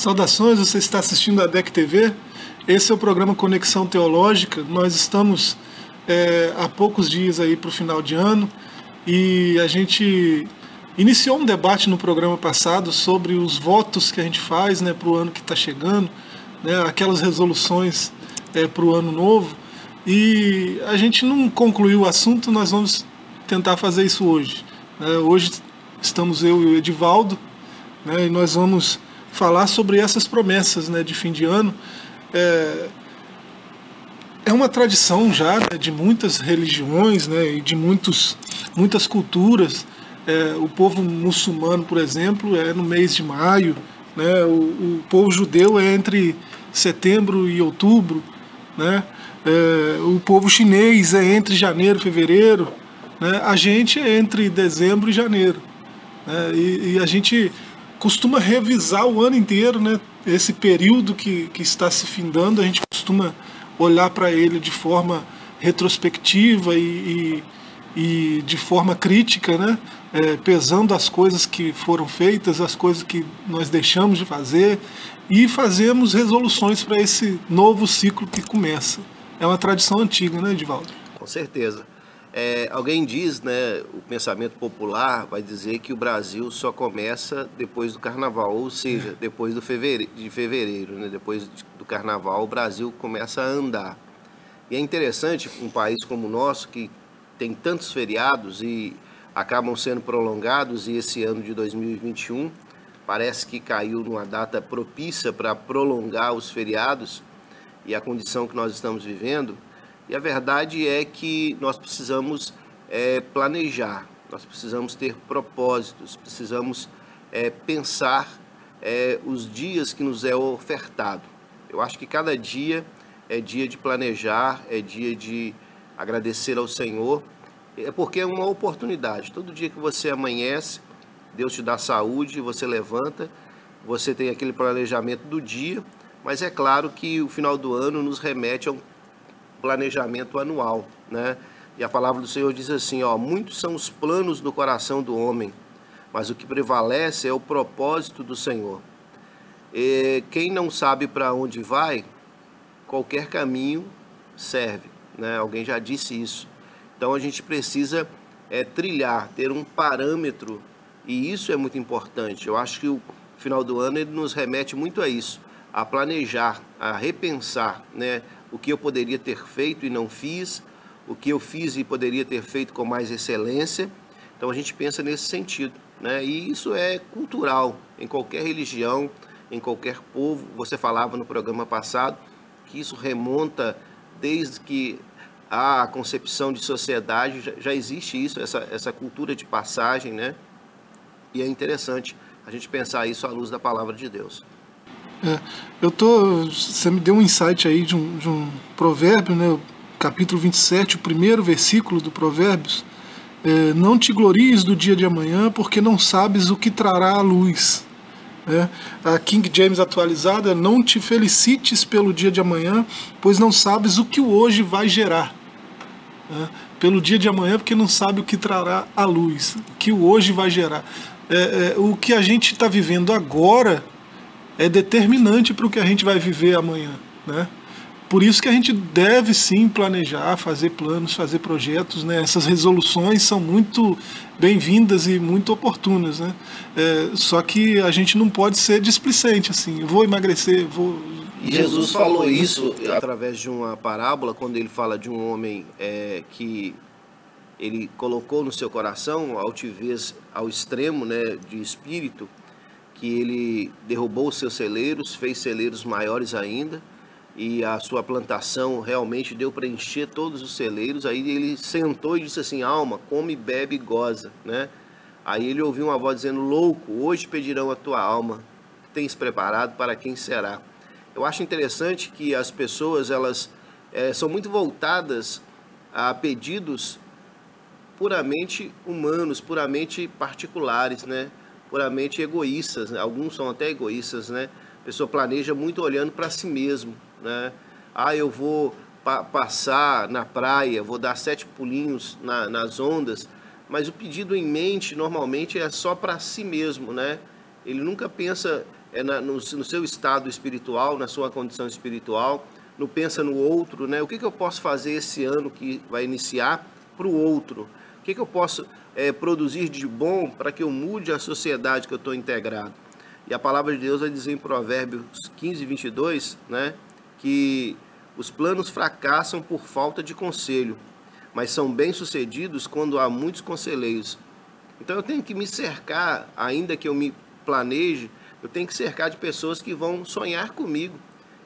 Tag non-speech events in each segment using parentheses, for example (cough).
Saudações, você está assistindo a DEC TV. Esse é o programa Conexão Teológica. Nós estamos é, há poucos dias aí para o final de ano e a gente iniciou um debate no programa passado sobre os votos que a gente faz né, para o ano que está chegando, né, aquelas resoluções é, para o ano novo. E a gente não concluiu o assunto, nós vamos tentar fazer isso hoje. Né. Hoje estamos eu e o Edivaldo né, e nós vamos falar sobre essas promessas né, de fim de ano. É, é uma tradição já né, de muitas religiões né, e de muitos, muitas culturas. É, o povo muçulmano, por exemplo, é no mês de maio, né, o, o povo judeu é entre setembro e outubro, né, é, o povo chinês é entre janeiro e fevereiro, né, a gente é entre dezembro e janeiro. Né, e, e a gente costuma revisar o ano inteiro, né? Esse período que, que está se findando, a gente costuma olhar para ele de forma retrospectiva e, e, e de forma crítica, né? É, pesando as coisas que foram feitas, as coisas que nós deixamos de fazer e fazemos resoluções para esse novo ciclo que começa. É uma tradição antiga, né, Edivaldo? Com certeza. É, alguém diz, né, o pensamento popular vai dizer que o Brasil só começa depois do Carnaval, ou seja, depois do fevereiro, de fevereiro, né, depois do Carnaval, o Brasil começa a andar. E é interessante um país como o nosso que tem tantos feriados e acabam sendo prolongados e esse ano de 2021 parece que caiu numa data propícia para prolongar os feriados e a condição que nós estamos vivendo e a verdade é que nós precisamos é, planejar, nós precisamos ter propósitos, precisamos é, pensar é, os dias que nos é ofertado. Eu acho que cada dia é dia de planejar, é dia de agradecer ao Senhor, é porque é uma oportunidade. Todo dia que você amanhece, Deus te dá saúde, você levanta, você tem aquele planejamento do dia, mas é claro que o final do ano nos remete a um planejamento anual, né? E a palavra do Senhor diz assim, ó, muitos são os planos do coração do homem, mas o que prevalece é o propósito do Senhor. E quem não sabe para onde vai, qualquer caminho serve, né? Alguém já disse isso. Então a gente precisa é, trilhar, ter um parâmetro e isso é muito importante. Eu acho que o final do ano ele nos remete muito a isso, a planejar, a repensar, né? O que eu poderia ter feito e não fiz, o que eu fiz e poderia ter feito com mais excelência. Então a gente pensa nesse sentido, né? E isso é cultural em qualquer religião, em qualquer povo. Você falava no programa passado que isso remonta desde que a concepção de sociedade já, existe isso, essa, essa cultura de passagem, né? E é interessante a gente pensar isso à luz da palavra de Deus. É, eu tô. Você me deu um insight aí de um, de um provérbio, né? Capítulo 27, o primeiro versículo do Provérbios. É, não te glories do dia de amanhã, porque não sabes o que trará a luz. É, a King James atualizada, não te felicites pelo dia de amanhã, pois não sabes o que o hoje vai gerar. É, pelo dia de amanhã, porque não sabe o que trará a luz, o que o hoje vai gerar. É, é o que a gente está vivendo agora é determinante para o que a gente vai viver amanhã, né? Por isso que a gente deve sim planejar, fazer planos, fazer projetos, né? Essas resoluções são muito bem-vindas e muito oportunas, né? É, só que a gente não pode ser displicente assim. Vou emagrecer, vou. E Jesus falou isso através de uma parábola quando ele fala de um homem é, que ele colocou no seu coração altivez ao extremo, né, de espírito que ele derrubou os seus celeiros, fez celeiros maiores ainda, e a sua plantação realmente deu para encher todos os celeiros. Aí ele sentou e disse assim: Alma, come, bebe e goza. Né? Aí ele ouviu uma voz dizendo: Louco, hoje pedirão a tua alma, tens preparado para quem será. Eu acho interessante que as pessoas elas é, são muito voltadas a pedidos puramente humanos, puramente particulares, né? Puramente egoístas, né? alguns são até egoístas, né? A pessoa planeja muito olhando para si mesmo, né? Ah, eu vou pa passar na praia, vou dar sete pulinhos na, nas ondas, mas o pedido em mente normalmente é só para si mesmo, né? Ele nunca pensa é na, no, no, seu estado espiritual, na sua condição espiritual, no pensa no outro, né? O que, que eu posso fazer esse ano que vai iniciar para o outro? O que, que eu posso é, produzir de bom para que eu mude a sociedade que eu estou integrado? E a palavra de Deus vai dizer em Provérbios 15, 22, né? Que os planos fracassam por falta de conselho, mas são bem-sucedidos quando há muitos conselheiros. Então eu tenho que me cercar, ainda que eu me planeje, eu tenho que cercar de pessoas que vão sonhar comigo,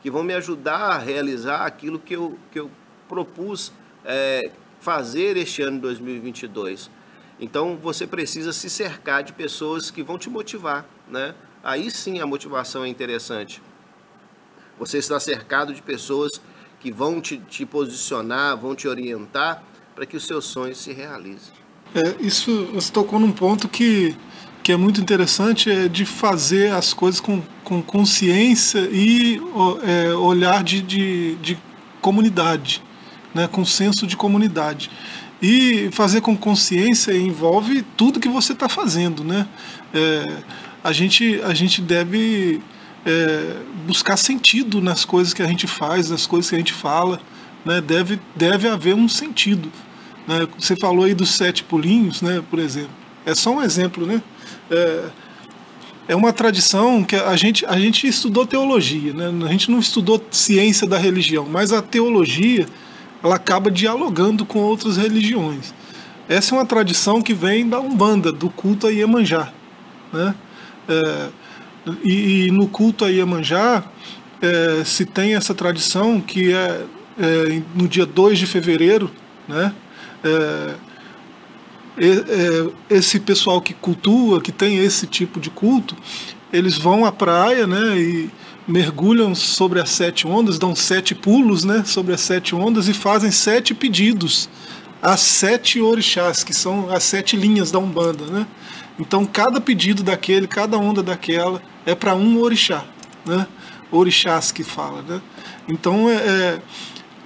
que vão me ajudar a realizar aquilo que eu, que eu propus é, fazer este ano de 2022. Então você precisa se cercar de pessoas que vão te motivar, né? Aí sim a motivação é interessante. Você está cercado de pessoas que vão te, te posicionar, vão te orientar para que os seus sonhos se realizem. É, isso você tocou num ponto que, que é muito interessante, é de fazer as coisas com, com consciência e é, olhar de, de, de comunidade, né, com senso de comunidade. E fazer com consciência envolve tudo que você está fazendo. Né? É, a, gente, a gente deve é, buscar sentido nas coisas que a gente faz, nas coisas que a gente fala. Né? Deve, deve haver um sentido. Né? Você falou aí dos sete pulinhos, né, por exemplo. É só um exemplo, né? É, é uma tradição que a gente, a gente estudou teologia, né? A gente não estudou ciência da religião, mas a teologia ela acaba dialogando com outras religiões. Essa é uma tradição que vem da Umbanda, do culto a Iemanjá, né? É, e, e, no culto a Iemanjá é, se tem essa tradição que é, é no dia 2 de fevereiro, né? É, é, esse pessoal que cultua, que tem esse tipo de culto, eles vão à praia, né, e mergulham sobre as sete ondas, dão sete pulos, né, sobre as sete ondas e fazem sete pedidos às sete orixás, que são as sete linhas da Umbanda, né? Então cada pedido daquele, cada onda daquela é para um orixá, né? Orixás que fala, né? Então é, é,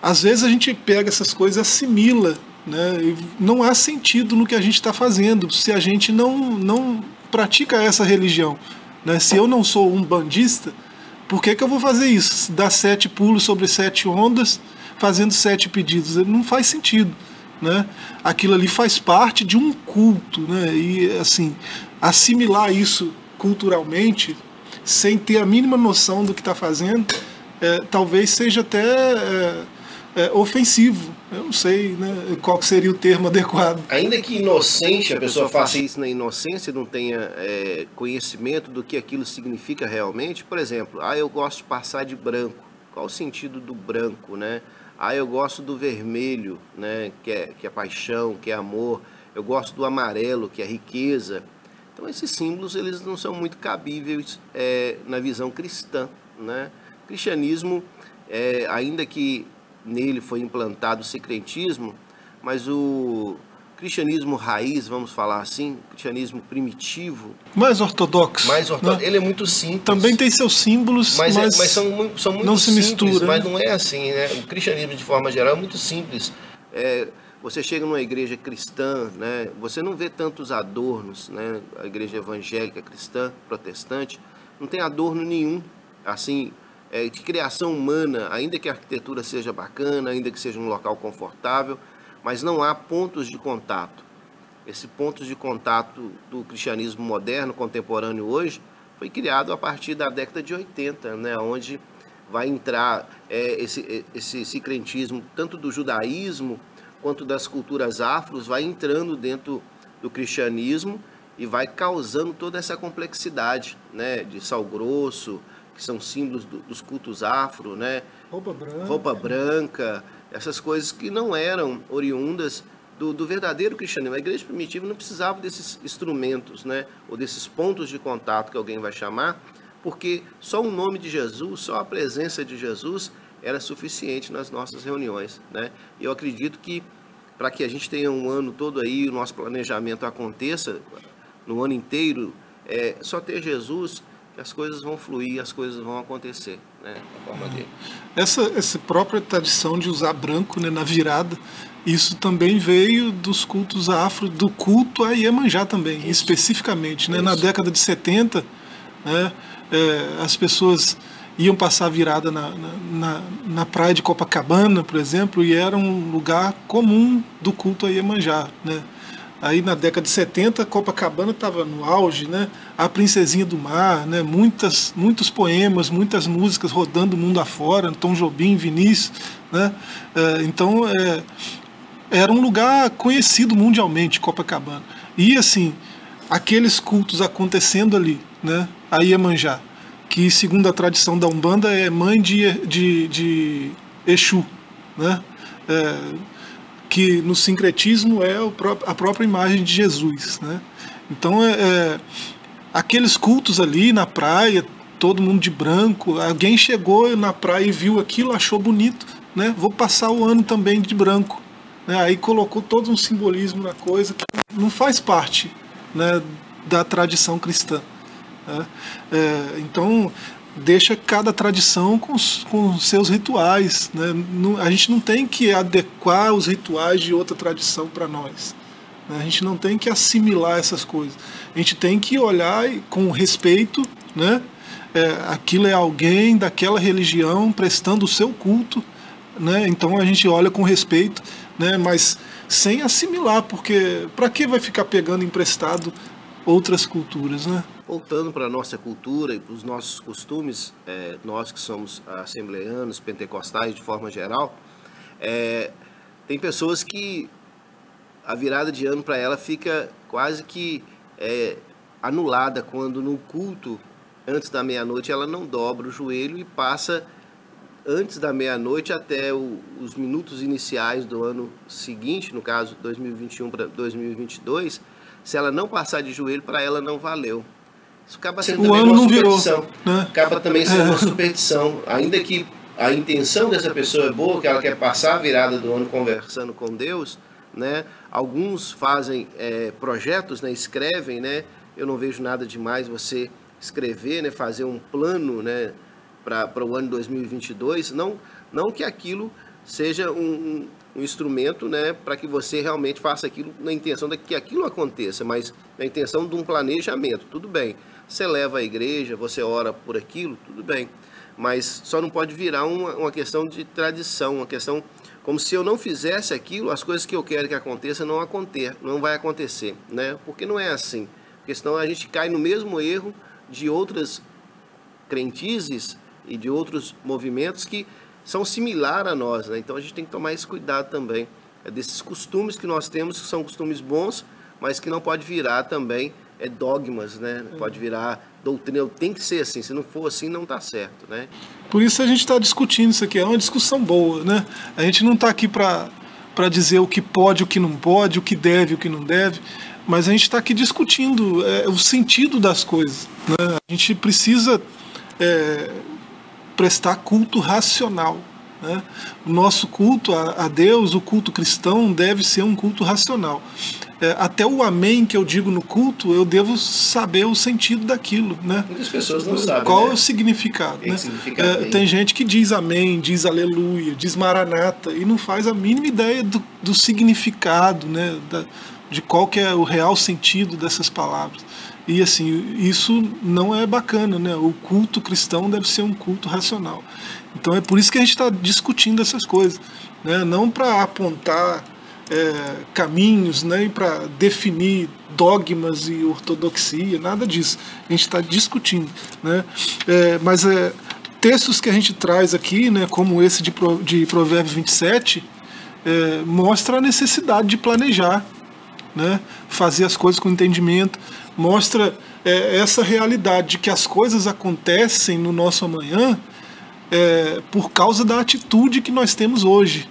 às vezes a gente pega essas coisas, assimila né? E não há sentido no que a gente está fazendo se a gente não, não pratica essa religião. Né? Se eu não sou um bandista, por que, que eu vou fazer isso? Dar sete pulos sobre sete ondas, fazendo sete pedidos. Não faz sentido. Né? Aquilo ali faz parte de um culto. Né? E assim, assimilar isso culturalmente, sem ter a mínima noção do que está fazendo, é, talvez seja até. É, é, ofensivo. Eu não sei né, qual seria o termo adequado. Ainda que inocente, a pessoa faça isso na inocência, não tenha é, conhecimento do que aquilo significa realmente. Por exemplo, ah, eu gosto de passar de branco. Qual o sentido do branco, né? Ah, eu gosto do vermelho, né? Que é, que é paixão, que é amor. Eu gosto do amarelo, que é riqueza. Então esses símbolos eles não são muito cabíveis é, na visão cristã, né? O cristianismo, é, ainda que nele foi implantado o secretismo, mas o cristianismo raiz, vamos falar assim, cristianismo primitivo. Mais ortodoxo. Mais ortodoxo. Né? Ele é muito simples. Também tem seus símbolos, mas, mas, é, mas são, são muito não se simples, mistura. Mas né? não é assim, né? O cristianismo, de forma geral, é muito simples. É, você chega numa igreja cristã, né? Você não vê tantos adornos, né? A igreja evangélica, cristã, protestante, não tem adorno nenhum, assim, é, de criação humana, ainda que a arquitetura seja bacana, ainda que seja um local confortável, mas não há pontos de contato. Esse pontos de contato do cristianismo moderno, contemporâneo hoje, foi criado a partir da década de 80, né, onde vai entrar é, esse, esse sincretismo, tanto do judaísmo quanto das culturas afros, vai entrando dentro do cristianismo e vai causando toda essa complexidade né, de sal grosso, que são símbolos do, dos cultos afro, né? Roupa branca. Roupa branca, essas coisas que não eram oriundas do, do, verdadeiro cristianismo. A igreja primitiva não precisava desses instrumentos, né? Ou desses pontos de contato que alguém vai chamar, porque só o nome de Jesus, só a presença de Jesus era suficiente nas nossas reuniões, né? E eu acredito que para que a gente tenha um ano todo aí, o nosso planejamento aconteça no ano inteiro, é, só ter Jesus as coisas vão fluir, as coisas vão acontecer, né, da forma dele. Essa, essa própria tradição de usar branco né, na virada, isso também veio dos cultos afro, do culto a Iemanjá também, isso. especificamente. Né? Na década de 70, né, é, as pessoas iam passar virada na, na, na, praia de Copacabana, por exemplo, e era um lugar comum do culto a Iemanjá, né? Aí na década de 70, Copacabana estava no auge, né? A Princesinha do Mar, né? Muitas, muitos poemas, muitas músicas rodando o mundo afora, Tom Jobim, Vinícius, né? É, então, é, era um lugar conhecido mundialmente, Copacabana. E assim, aqueles cultos acontecendo ali, né? A Iemanjá, que segundo a tradição da Umbanda é mãe de, de, de Exu, né? É, que no sincretismo é a própria imagem de Jesus. Né? Então, é, é, aqueles cultos ali na praia, todo mundo de branco, alguém chegou na praia e viu aquilo, achou bonito, né? vou passar o ano também de branco. Né? Aí colocou todo um simbolismo na coisa que não faz parte né, da tradição cristã. Né? É, então, deixa cada tradição com, com seus rituais. Né? a gente não tem que adequar os rituais de outra tradição para nós. Né? A gente não tem que assimilar essas coisas. A gente tem que olhar com respeito, né? É, aquilo é alguém daquela religião prestando o seu culto, né? Então a gente olha com respeito, né? Mas sem assimilar, porque para que vai ficar pegando emprestado outras culturas, né? Voltando para a nossa cultura e para os nossos costumes, é, nós que somos assembleanos, pentecostais de forma geral, é, tem pessoas que a virada de ano para ela fica quase que é, anulada quando no culto, antes da meia-noite, ela não dobra o joelho e passa antes da meia-noite até o, os minutos iniciais do ano seguinte, no caso 2021 para 2022, se ela não passar de joelho, para ela não valeu. Isso acaba sendo o também uma superstição. Virou, né? Acaba também sendo (laughs) é. uma superstição. Ainda que a intenção dessa pessoa é boa, que ela quer passar a virada do ano conversando com Deus, né? Alguns fazem é, projetos, né? Escrevem, né? Eu não vejo nada demais você escrever, né? Fazer um plano, né? Para o ano 2022. Não, não que aquilo seja um, um instrumento né, para que você realmente faça aquilo na intenção de que aquilo aconteça, mas na intenção de um planejamento, tudo bem. Você leva à igreja, você ora por aquilo, tudo bem. Mas só não pode virar uma, uma questão de tradição, uma questão como se eu não fizesse aquilo, as coisas que eu quero que aconteça não acontecer, não vai acontecer, né? Porque não é assim. Porque senão a gente cai no mesmo erro de outras crentizes e de outros movimentos que são similares a nós, né? Então a gente tem que tomar esse cuidado também é desses costumes que nós temos, que são costumes bons, mas que não pode virar também é dogmas, né? Pode virar doutrina, tem que ser assim, se não for assim não está certo, né? Por isso a gente está discutindo isso aqui, é uma discussão boa, né? A gente não está aqui para para dizer o que pode, o que não pode, o que deve, o que não deve, mas a gente está aqui discutindo é, o sentido das coisas. Né? A gente precisa é, prestar culto racional. Né? O nosso culto a, a Deus, o culto cristão, deve ser um culto racional é, até o amém que eu digo no culto, eu devo saber o sentido daquilo, né? Muitas pessoas não sabem. Qual né? é o significado, né? É, tem gente que diz amém, diz aleluia, diz maranata e não faz a mínima ideia do, do significado, né? Da, de qual que é o real sentido dessas palavras. E assim, isso não é bacana, né? O culto cristão deve ser um culto racional. Então é por isso que a gente está discutindo essas coisas, né? Não para apontar é, caminhos né, para definir dogmas e ortodoxia, nada disso. A gente está discutindo. Né? É, mas é, textos que a gente traz aqui, né, como esse de, de Provérbios 27, é, mostra a necessidade de planejar, né, fazer as coisas com entendimento, mostra é, essa realidade de que as coisas acontecem no nosso amanhã é, por causa da atitude que nós temos hoje.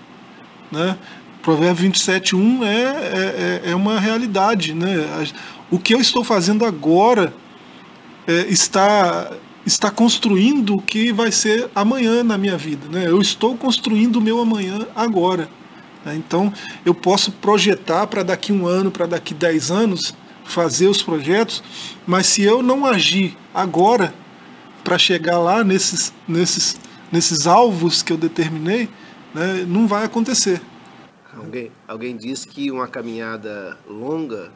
Né? Provérbio 27.1 é, é, é, é uma realidade. Né? O que eu estou fazendo agora é, está, está construindo o que vai ser amanhã na minha vida. Né? Eu estou construindo o meu amanhã agora. Né? Então, eu posso projetar para daqui um ano, para daqui dez anos, fazer os projetos, mas se eu não agir agora para chegar lá nesses, nesses, nesses alvos que eu determinei, né, não vai acontecer. Alguém, alguém diz que uma caminhada longa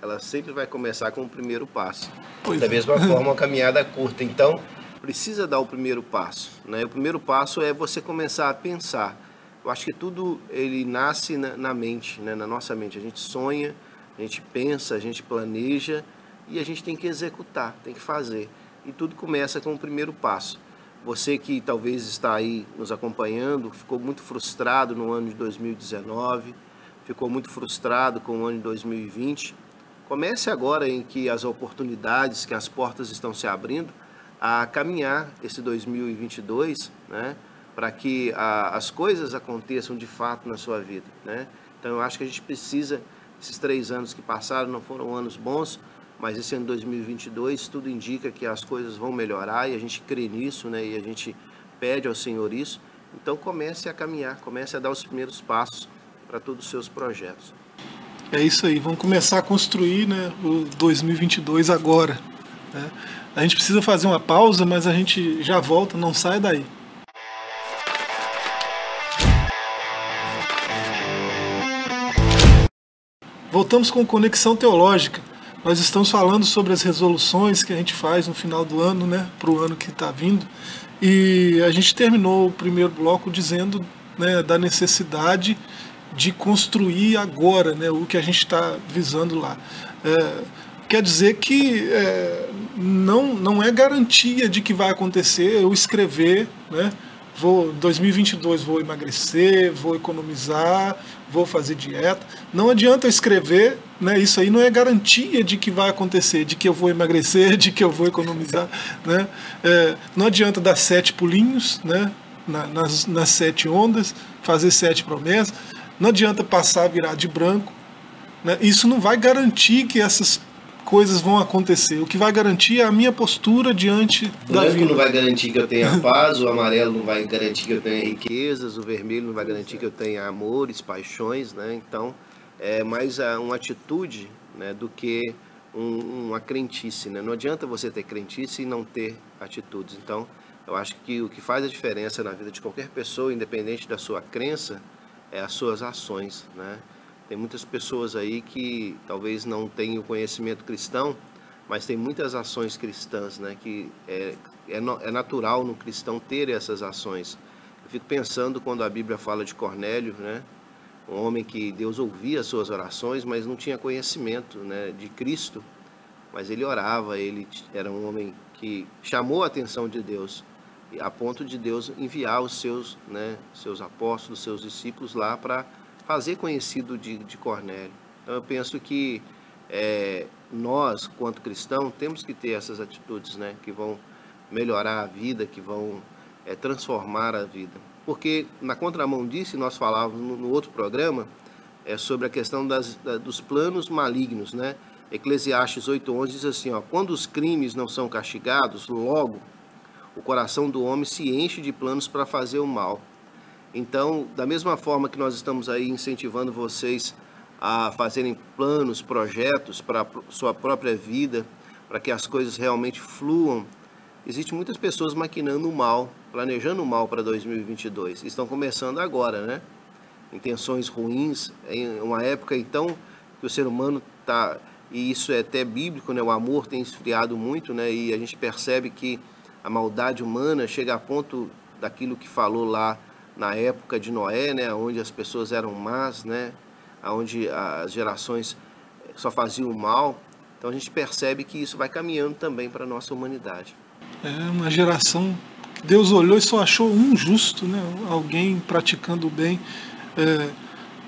ela sempre vai começar com o primeiro passo. Pois da é. mesma (laughs) forma, uma caminhada curta. Então, precisa dar o primeiro passo. Né? O primeiro passo é você começar a pensar. Eu acho que tudo ele nasce na, na mente, né? na nossa mente. A gente sonha, a gente pensa, a gente planeja e a gente tem que executar, tem que fazer. E tudo começa com o primeiro passo. Você que talvez está aí nos acompanhando, ficou muito frustrado no ano de 2019, ficou muito frustrado com o ano de 2020. Comece agora em que as oportunidades, que as portas estão se abrindo, a caminhar esse 2022, né, para que a, as coisas aconteçam de fato na sua vida, né? Então eu acho que a gente precisa, esses três anos que passaram não foram anos bons, mas esse ano 2022 tudo indica que as coisas vão melhorar e a gente crê nisso, né? E a gente pede ao Senhor isso. Então comece a caminhar, comece a dar os primeiros passos para todos os seus projetos. É isso aí, vamos começar a construir né, o 2022 agora. Né? A gente precisa fazer uma pausa, mas a gente já volta, não sai daí. Voltamos com Conexão Teológica. Nós estamos falando sobre as resoluções que a gente faz no final do ano, né, para o ano que está vindo. E a gente terminou o primeiro bloco dizendo né, da necessidade de construir agora né, o que a gente está visando lá. É, quer dizer que é, não, não é garantia de que vai acontecer eu escrever, né, vou 2022 vou emagrecer, vou economizar, vou fazer dieta. Não adianta eu escrever, né? Isso aí não é garantia de que vai acontecer, de que eu vou emagrecer, (laughs) de que eu vou economizar, né? É, não adianta dar sete pulinhos, né? Na, nas, nas sete ondas, fazer sete promessas. Não adianta passar virar de branco. Né? Isso não vai garantir que essas coisas vão acontecer. O que vai garantir é a minha postura diante O da branco vida. não vai garantir que eu tenha (laughs) paz, o amarelo não vai garantir que eu tenha riquezas, o vermelho não vai garantir que eu tenha amores, paixões, né? Então, é mais uma atitude né, do que um- uma crentice, né? Não adianta você ter crentice e não ter atitudes. Então, eu acho que o que faz a diferença na vida de qualquer pessoa, independente da sua crença, é as suas ações, né? Tem muitas pessoas aí que talvez não tenham conhecimento cristão, mas tem muitas ações cristãs, né? Que é, é, é natural no cristão ter essas ações. Eu fico pensando quando a Bíblia fala de Cornélio, né? Um homem que Deus ouvia as suas orações, mas não tinha conhecimento, né? De Cristo, mas ele orava, ele era um homem que chamou a atenção de Deus, a ponto de Deus enviar os seus, né? Seus apóstolos, seus discípulos lá para fazer conhecido de, de Cornélio. Então eu penso que é, nós, quanto cristãos, temos que ter essas atitudes, né, que vão melhorar a vida, que vão é, transformar a vida. Porque na contramão disso, nós falávamos no, no outro programa, é sobre a questão das, da, dos planos malignos, né? Eclesiastes 8:11 diz assim, ó, quando os crimes não são castigados, logo o coração do homem se enche de planos para fazer o mal. Então, da mesma forma que nós estamos aí incentivando vocês a fazerem planos, projetos para a sua própria vida, para que as coisas realmente fluam, existem muitas pessoas maquinando o mal, planejando o mal para 2022. Estão começando agora, né? Intenções ruins, em uma época então que o ser humano está e isso é até bíblico, né? O amor tem esfriado muito, né? E a gente percebe que a maldade humana chega a ponto daquilo que falou lá na época de Noé, né, onde as pessoas eram más, né, onde as gerações só faziam mal. Então a gente percebe que isso vai caminhando também para a nossa humanidade. É uma geração que Deus olhou e só achou um justo, né? alguém praticando o bem. É,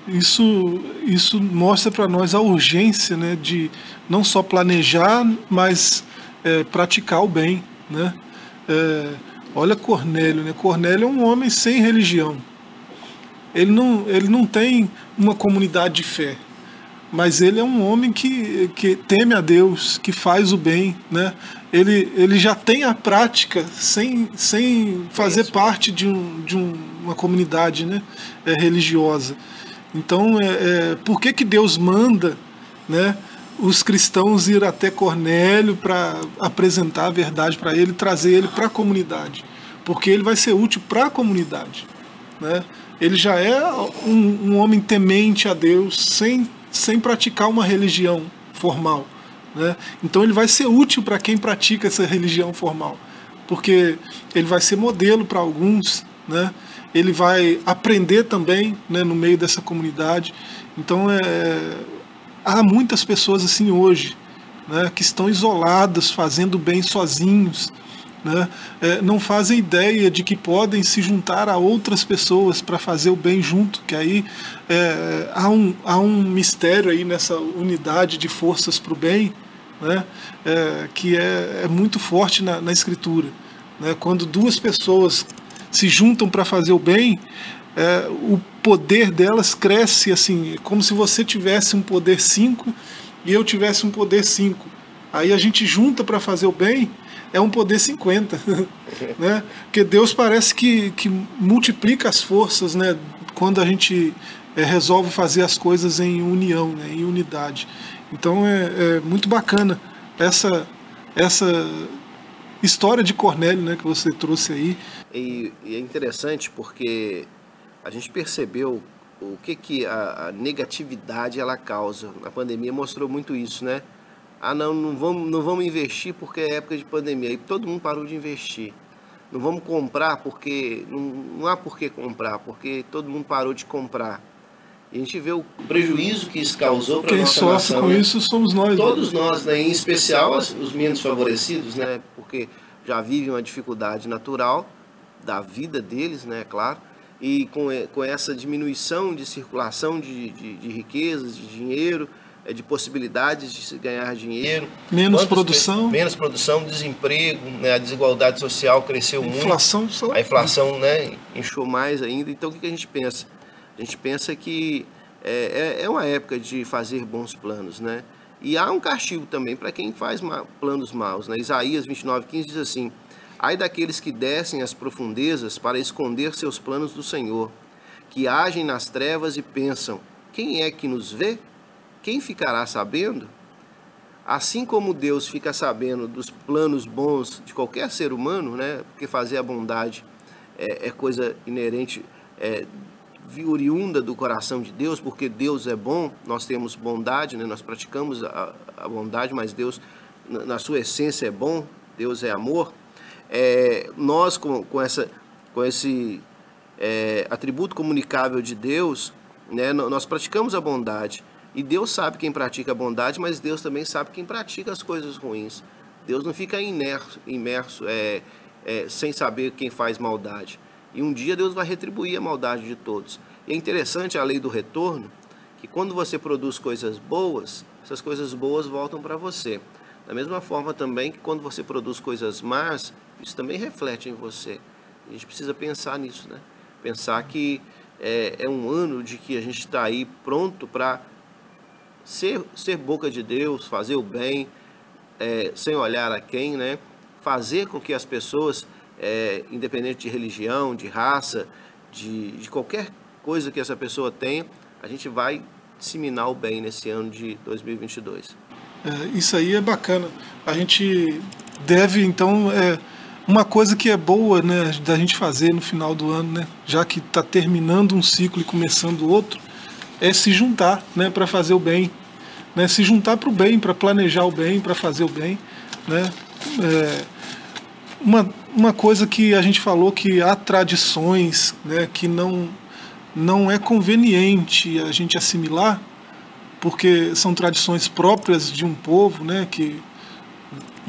isso, isso mostra para nós a urgência né? de não só planejar, mas é, praticar o bem. Né? É, olha Cornélio, né? Cornélio é um homem sem religião. Ele não, ele não tem uma comunidade de fé, mas ele é um homem que, que teme a Deus, que faz o bem, né? Ele, ele já tem a prática sem, sem fazer Isso. parte de, um, de um, uma comunidade né? é, religiosa. Então, é, é, por que, que Deus manda né, os cristãos ir até Cornélio para apresentar a verdade para ele, trazer ele para a comunidade? Porque ele vai ser útil para a comunidade. Né? Ele já é um, um homem temente a Deus, sem, sem praticar uma religião formal. Né? Então ele vai ser útil para quem pratica essa religião formal, porque ele vai ser modelo para alguns, né? ele vai aprender também né, no meio dessa comunidade. Então é, há muitas pessoas assim hoje né, que estão isoladas, fazendo bem sozinhos, né, é, não fazem ideia de que podem se juntar a outras pessoas para fazer o bem junto, que aí é, há, um, há um mistério aí nessa unidade de forças para o bem, né, é, que é, é muito forte na, na Escritura. Né, quando duas pessoas se juntam para fazer o bem, é, o poder delas cresce assim, como se você tivesse um poder 5 e eu tivesse um poder 5. Aí a gente junta para fazer o bem, é um poder 50. (laughs) né? Porque Deus parece que, que multiplica as forças né? quando a gente é, resolve fazer as coisas em união, né? em unidade. Então é, é muito bacana essa, essa história de Cornélio né, que você trouxe aí. E, e é interessante porque a gente percebeu o que, que a, a, negatividade ela causa. A pandemia mostrou muito isso, né? Ah, não, não vamos, não vamos investir porque é época de pandemia. E todo mundo parou de investir. Não vamos comprar porque. Não, não há por que comprar, porque todo mundo parou de comprar. E a gente vê o prejuízo que isso causou para Quem sofre com né? isso somos nós. Né? Todos nós, né? em especial os menos favorecidos, né? porque já vivem uma dificuldade natural da vida deles, né? claro e com, com essa diminuição de circulação de, de, de riquezas, de dinheiro, é, de possibilidades de se ganhar dinheiro. Menos produção. Menos produção, desemprego, né, a desigualdade social cresceu inflação muito. Só... A inflação né, inchou mais ainda. Então o que a gente pensa? A gente pensa que é, é, é uma época de fazer bons planos, né? E há um castigo também para quem faz planos maus. Né? Isaías 29,15 diz assim: Ai daqueles que descem às profundezas para esconder seus planos do Senhor, que agem nas trevas e pensam: quem é que nos vê? Quem ficará sabendo? Assim como Deus fica sabendo dos planos bons de qualquer ser humano, né? Porque fazer a bondade é, é coisa inerente, é, oriunda do coração de Deus, porque Deus é bom, nós temos bondade, né? nós praticamos a, a bondade, mas Deus, na sua essência, é bom, Deus é amor é, nós com, com, essa, com esse é, atributo comunicável de Deus, né, nós praticamos a bondade. E Deus sabe quem pratica a bondade, mas Deus também sabe quem pratica as coisas ruins. Deus não fica imerso, imerso é, é, sem saber quem faz maldade. E um dia Deus vai retribuir a maldade de todos. E é interessante a lei do retorno, que quando você produz coisas boas, essas coisas boas voltam para você. Da mesma forma também que quando você produz coisas más, isso também reflete em você. A gente precisa pensar nisso, né? Pensar que é, é um ano de que a gente está aí pronto para ser, ser boca de Deus, fazer o bem, é, sem olhar a quem, né? Fazer com que as pessoas, é, independente de religião, de raça, de, de qualquer coisa que essa pessoa tenha, a gente vai disseminar o bem nesse ano de 2022. É, isso aí é bacana. A gente deve, então, é, uma coisa que é boa né, da gente fazer no final do ano, né, já que está terminando um ciclo e começando outro, é se juntar né, para fazer o bem. Né, se juntar para o bem, para planejar o bem, para fazer o bem. Né. É, uma, uma coisa que a gente falou que há tradições né, que não, não é conveniente a gente assimilar, porque são tradições próprias de um povo, né, que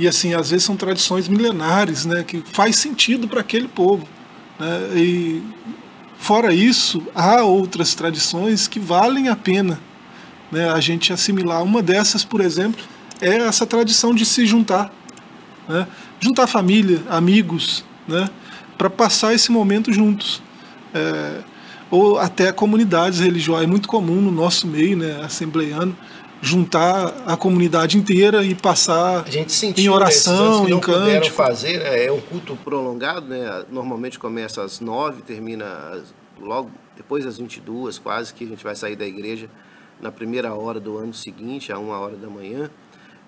e assim, às vezes são tradições milenares, né, que faz sentido para aquele povo. Né, e fora isso, há outras tradições que valem a pena né, a gente assimilar. Uma dessas, por exemplo, é essa tradição de se juntar. Né, juntar família, amigos, né, para passar esse momento juntos. É, ou até comunidades religiosas. É muito comum no nosso meio, né, assembleiano, juntar a comunidade inteira e passar em né, oração, em canto. fazer, né, é um culto prolongado, né? Normalmente começa às nove, termina logo depois das 22, quase que a gente vai sair da igreja na primeira hora do ano seguinte, a uma hora da manhã.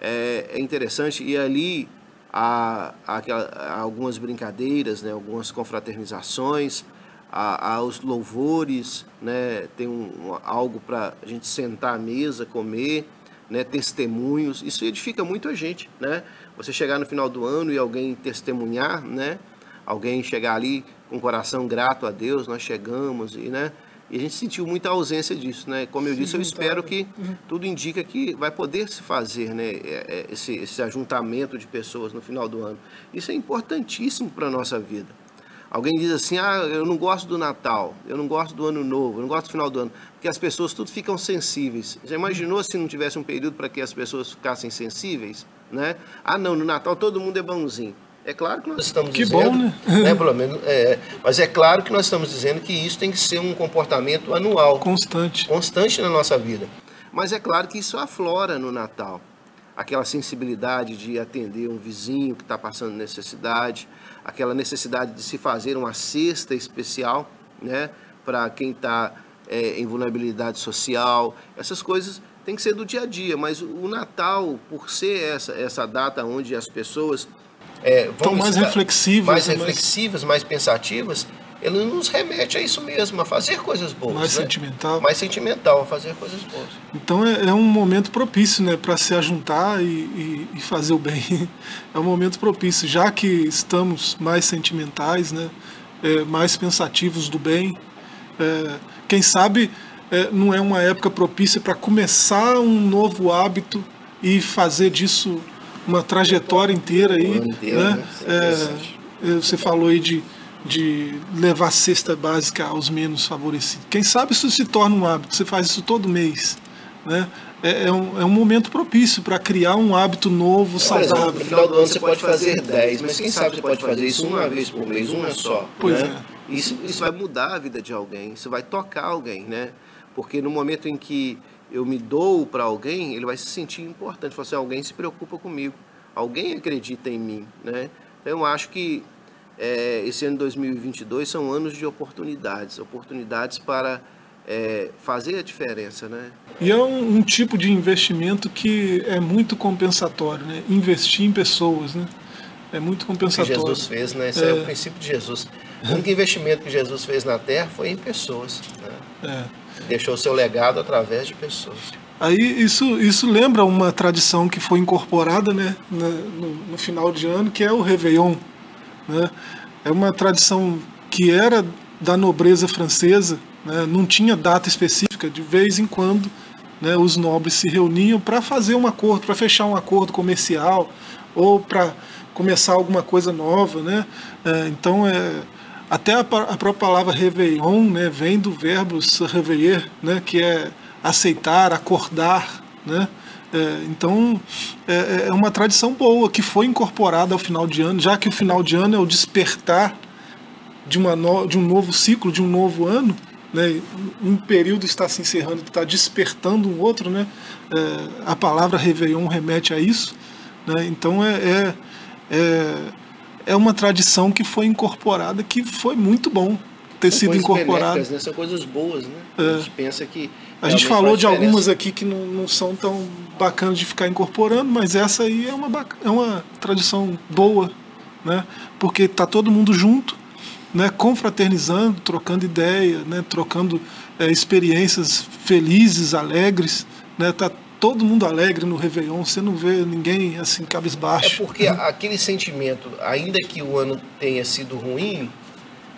É, é interessante e ali há, há, há algumas brincadeiras, né, algumas confraternizações, aos louvores, né? tem um, algo para a gente sentar à mesa, comer, né, testemunhos. Isso edifica muito a gente, né? Você chegar no final do ano e alguém testemunhar, né? Alguém chegar ali com o coração grato a Deus, nós chegamos e, né? E a gente sentiu muita ausência disso, né? Como eu disse, eu espero que uhum. tudo indica que vai poder se fazer, né? É, é, esse, esse ajuntamento de pessoas no final do ano. Isso é importantíssimo para a nossa vida. Alguém diz assim, ah, eu não gosto do Natal, eu não gosto do Ano Novo, eu não gosto do final do ano, porque as pessoas tudo ficam sensíveis. Já imaginou se não tivesse um período para que as pessoas ficassem sensíveis, né? Ah, não, no Natal todo mundo é bonzinho. É claro que nós estamos que dizendo. Bom, né? né? Pelo menos, é, mas é claro que nós estamos dizendo que isso tem que ser um comportamento anual. Constante. Constante na nossa vida. Mas é claro que isso aflora no Natal. Aquela sensibilidade de atender um vizinho que está passando necessidade, aquela necessidade de se fazer uma cesta especial né, para quem está é, em vulnerabilidade social. Essas coisas têm que ser do dia a dia, mas o Natal, por ser essa, essa data onde as pessoas é, Estão mais reflexivas. Mais reflexivas, mais pensativas, ele nos remete a isso mesmo, a fazer coisas boas. Mais né? sentimental. Mais sentimental, a fazer coisas boas. Então é, é um momento propício né, para se ajuntar e, e, e, fazer o bem. (laughs) É um momento propício, já que estamos mais sentimentais, né, é, mais pensativos do bem. É, quem sabe é, não é uma época propícia para começar um novo hábito e fazer disso uma trajetória inteira aí. Né? né? É, é, você falou aí de, de levar cesta básica aos menos favorecidos. Quem sabe isso se torna um hábito, você faz isso todo mês. Né? É, é, um, é um momento propício para criar um hábito novo, saudável. Exemplo, no final do ano você pode fazer 10, mas quem sabe você pode fazer isso uma vez por mês, uma só. Pois né? é. Isso, isso vai mudar a vida de alguém, isso vai tocar alguém, né? Porque no momento em que eu me dou para alguém, ele vai se sentir importante. Falar assim, alguém se preocupa comigo, alguém acredita em mim, né? Eu acho que é, esse ano 2022 são anos de oportunidades, oportunidades para é, fazer a diferença, né? E é um, um, tipo de investimento que é muito compensatório, né? Investir em pessoas, né? É muito compensatório. O que Jesus fez, né? Esse é, é o princípio de Jesus. O único investimento que Jesus fez na Terra foi em pessoas, né? É deixou seu legado através de pessoas. Aí isso, isso lembra uma tradição que foi incorporada né, no, no final de ano, que é o Réveillon. Né? É uma tradição que era da nobreza francesa, né? não tinha data específica, de vez em quando né, os nobres se reuniam para fazer um acordo, para fechar um acordo comercial ou para começar alguma coisa nova. Né? É, então é até a, a própria palavra réveillon né, vem do verbo se réveiller, né, que é aceitar, acordar. Né? É, então é, é, uma tradição boa que foi incorporada ao final de ano, já que o final de ano é o despertar de, uma no, de um novo ciclo, de um novo ano. Né? Um período está se encerrando, está despertando um outro. Né? É, a palavra réveillon remete a isso. Né? Então é, é, é é uma tradição que foi incorporada, que foi muito bom ter São sido incorporada. Né? São coisas boas, né? É. A gente pensa que. A gente falou de algumas aqui que não, não são tão bacanas de ficar incorporando, mas essa aí é uma, é uma tradição boa, né? Porque está todo mundo junto, né? confraternizando, trocando ideia, né? trocando é, experiências felizes, alegres. Né? Tá todo mundo alegre no Réveillon, você não vê ninguém assim cabisbaixo. É porque aquele sentimento, ainda que o ano tenha sido ruim,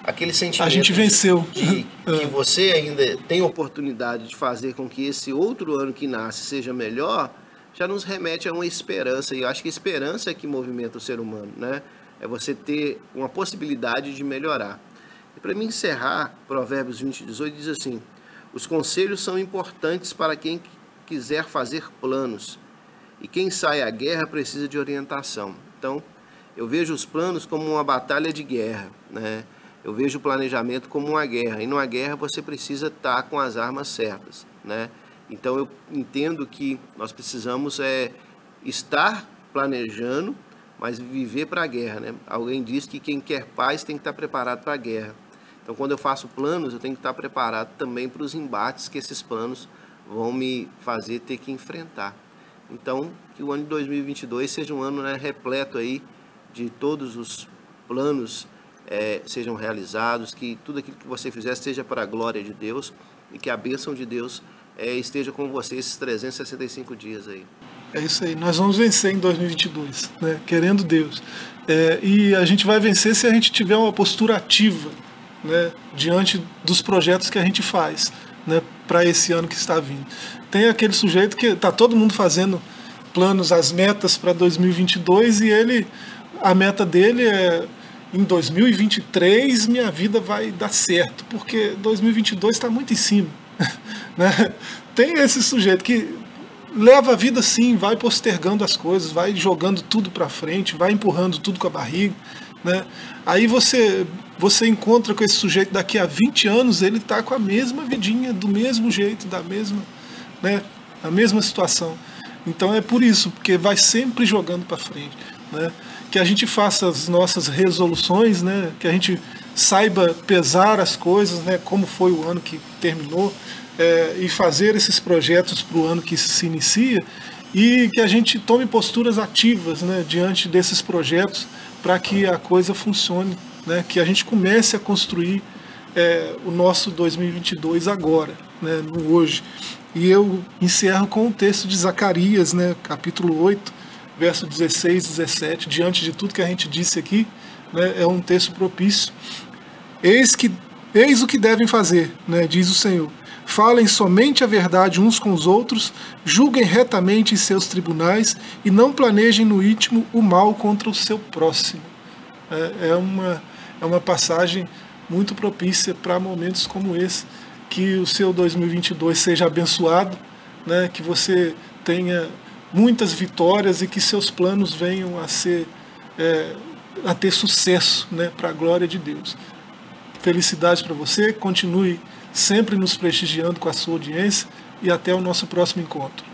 aquele sentimento. A gente venceu. De, (laughs) é. Que você ainda tem oportunidade de fazer com que esse outro ano que nasce seja melhor, já nos remete a uma esperança. E eu acho que a esperança é que movimenta o ser humano, né? É você ter uma possibilidade de melhorar. E para mim encerrar, Provérbios 20, 18 diz assim: Os conselhos são importantes para quem quiser fazer planos. E quem sai à guerra precisa de orientação. Então, eu vejo os planos como uma batalha de guerra, né? Eu vejo o planejamento como uma guerra. E numa guerra você precisa estar com as armas certas, né? Então eu entendo que nós precisamos é estar planejando, mas viver para a guerra, né? Alguém diz que quem quer paz tem que estar preparado para a guerra. Então quando eu faço planos, eu tenho que estar preparado também para os embates que esses planos vão me fazer ter que enfrentar. Então, que o ano de 2022 seja um ano né, repleto aí de todos os planos é, sejam realizados, que tudo aquilo que você fizer seja para a glória de Deus e que a bênção de Deus é, esteja com você esses 365 dias aí. É isso aí. Nós vamos vencer em 2022, né? querendo Deus. É, e a gente vai vencer se a gente tiver uma postura ativa né? diante dos projetos que a gente faz né? para esse ano que está vindo. Tem aquele sujeito que está todo mundo fazendo planos, as metas para 2022 e ele, a meta dele é em 2023 minha vida vai dar certo, porque 2022 está muito em cima. (laughs) né? Tem esse sujeito que leva a vida assim, vai postergando as coisas, vai jogando tudo para frente, vai empurrando tudo com a barriga, né? Aí você você encontra com esse sujeito daqui a 20 anos, ele está com a mesma vidinha, do mesmo jeito, da mesma, né, a mesma situação. Então é por isso, porque vai sempre jogando para frente, né? Que a gente faça as nossas resoluções, né? Que a gente saiba pesar as coisas, né? Como foi o ano que terminou, é, e fazer esses projetos para o ano que se inicia e que a gente tome posturas ativas né, diante desses projetos para que a coisa funcione, né, que a gente comece a construir é, o nosso 2022 agora, né, no hoje. E eu encerro com o texto de Zacarias, né, capítulo 8, verso 16 e 17. Diante de tudo que a gente disse aqui, né, é um texto propício. Eis, que, eis o que devem fazer, né, diz o Senhor Falem somente a verdade uns com os outros, julguem retamente em seus tribunais e não planejem no íntimo o mal contra o seu próximo. É, é uma, é uma passagem muito propícia para momentos como esse. Que o seu 2022 seja abençoado, né? que você tenha muitas vitórias e que seus planos venham a ser é, a ter sucesso né? para a glória de Deus. Felicidades para você, continue sempre nos prestigiando com a sua audiência e até o nosso próximo encontro.